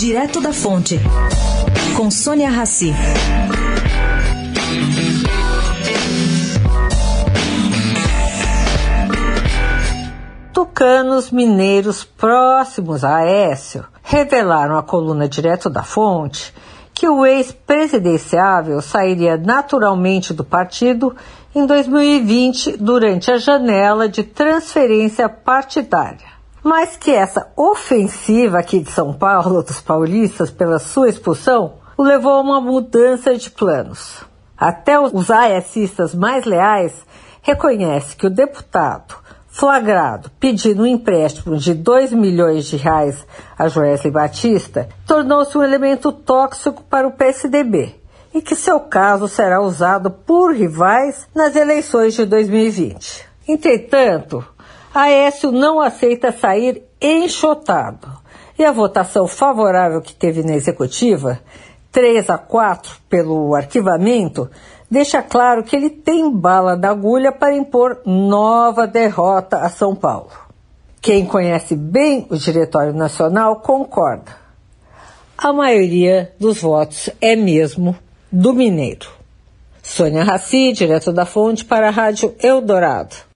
Direto da Fonte, com Sônia Rassi. Tucanos mineiros próximos a Aécio revelaram à coluna Direto da Fonte que o ex-presidenciável sairia naturalmente do partido em 2020 durante a janela de transferência partidária. Mas que essa ofensiva aqui de São Paulo dos paulistas pela sua expulsão o levou a uma mudança de planos. Até os ASistas mais leais reconhecem que o deputado flagrado pedindo um empréstimo de 2 milhões de reais a Joesley Batista, tornou-se um elemento tóxico para o PSDB e que seu caso será usado por rivais nas eleições de 2020. Entretanto, Aécio não aceita sair enxotado e a votação favorável que teve na executiva, 3 a 4 pelo arquivamento, deixa claro que ele tem bala da agulha para impor nova derrota a São Paulo. Quem conhece bem o Diretório Nacional concorda. A maioria dos votos é mesmo do Mineiro. Sônia Raci, direto da Fonte, para a Rádio Eldorado.